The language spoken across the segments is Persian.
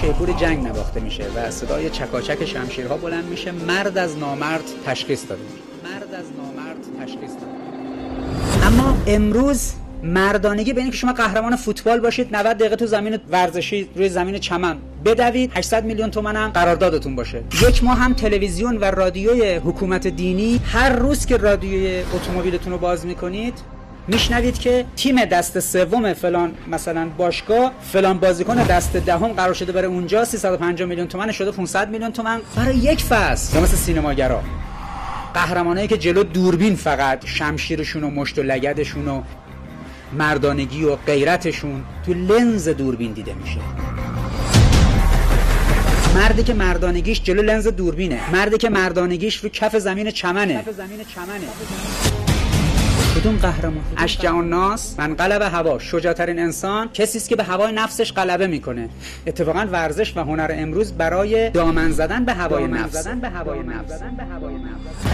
شیپور جنگ نواخته میشه و صدای چکاچک شمشیرها بلند میشه. مرد از نامرد تشخیص داده میشه. مرد از نامرد تشخیص داده اما امروز مردانگی به که شما قهرمان فوتبال باشید 90 دقیقه تو زمین ورزشی روی زمین چمن بدوید. 800 میلیون تومن هم قراردادتون باشه. یک ماه هم تلویزیون و رادیوی حکومت دینی هر روز که رادیوی اتومبیلتون رو باز می‌کنید میشنوید که تیم دست سوم فلان مثلا باشگاه فلان بازیکن دست دهم ده قرار شده بره اونجا. 350 میلیون تومن شده 500 میلیون تومن. برای یک فصل. یا مثل سینماگرا. قهرمانایی که جلو دوربین فقط شمشیرشون و مشت و لگدشون و مردانگی و غیرتشون تو لنز دوربین دیده میشه. مردی که مردانگیش جلو لنز دوربینه. مردی که مردانگیش رو کف زمین چمنه. کف زمین چمنه. کدوم قهرمان اشجع الناس من قلب هوا. شجاعترین انسان کسی است که به هوای نفسش غلبه می‌کنه. اتفاقا ورزش و هنر امروز برای دامن زدن به هوای نفس. زدن به هوای نفس.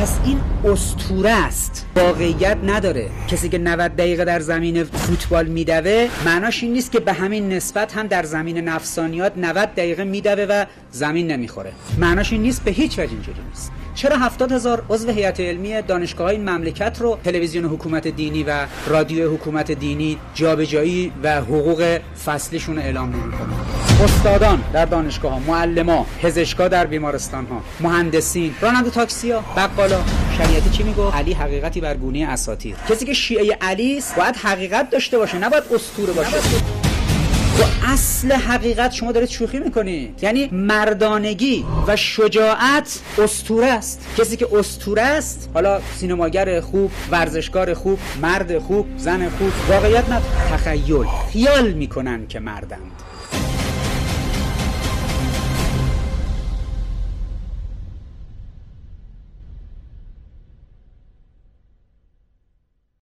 پس این استوره است. واقعیت نداره. کسی که 90 دقیقه در زمین فوتبال میدوه معناش این نیست که به همین نسبت هم در زمین نفسانیات 90 دقیقه میدوه و زمین نمی‌خوره. معناش این نیست به هیچ وجه اینجوری نیست. چرا هفتاد هزار عضو هیئت علمی دانشگاه های مملکت رو تلویزیون حکومت دینی و رادیو حکومت دینی جابجایی و حقوق فصلیشون اعلام نمی‌کنه. استادان در دانشگاه ها معلما پزشکا در بیمارستان ها مهندسین راننده تاکسی ها بقالا. شریعتی چی میگو علی حقیقتی بر گونه اساطیر کسی که شیعه علی است باید حقیقت داشته باشه نباید اسطوره باشه. و اصل حقیقت شما دارید شوخی می‌کنید. یعنی مردانگی و شجاعت استوره است. کسی که استوره است حالا سینماگر خوب ورزشکار خوب مرد خوب زن خوب واقعیت نه تخیل. خیال می‌کنن که مردند.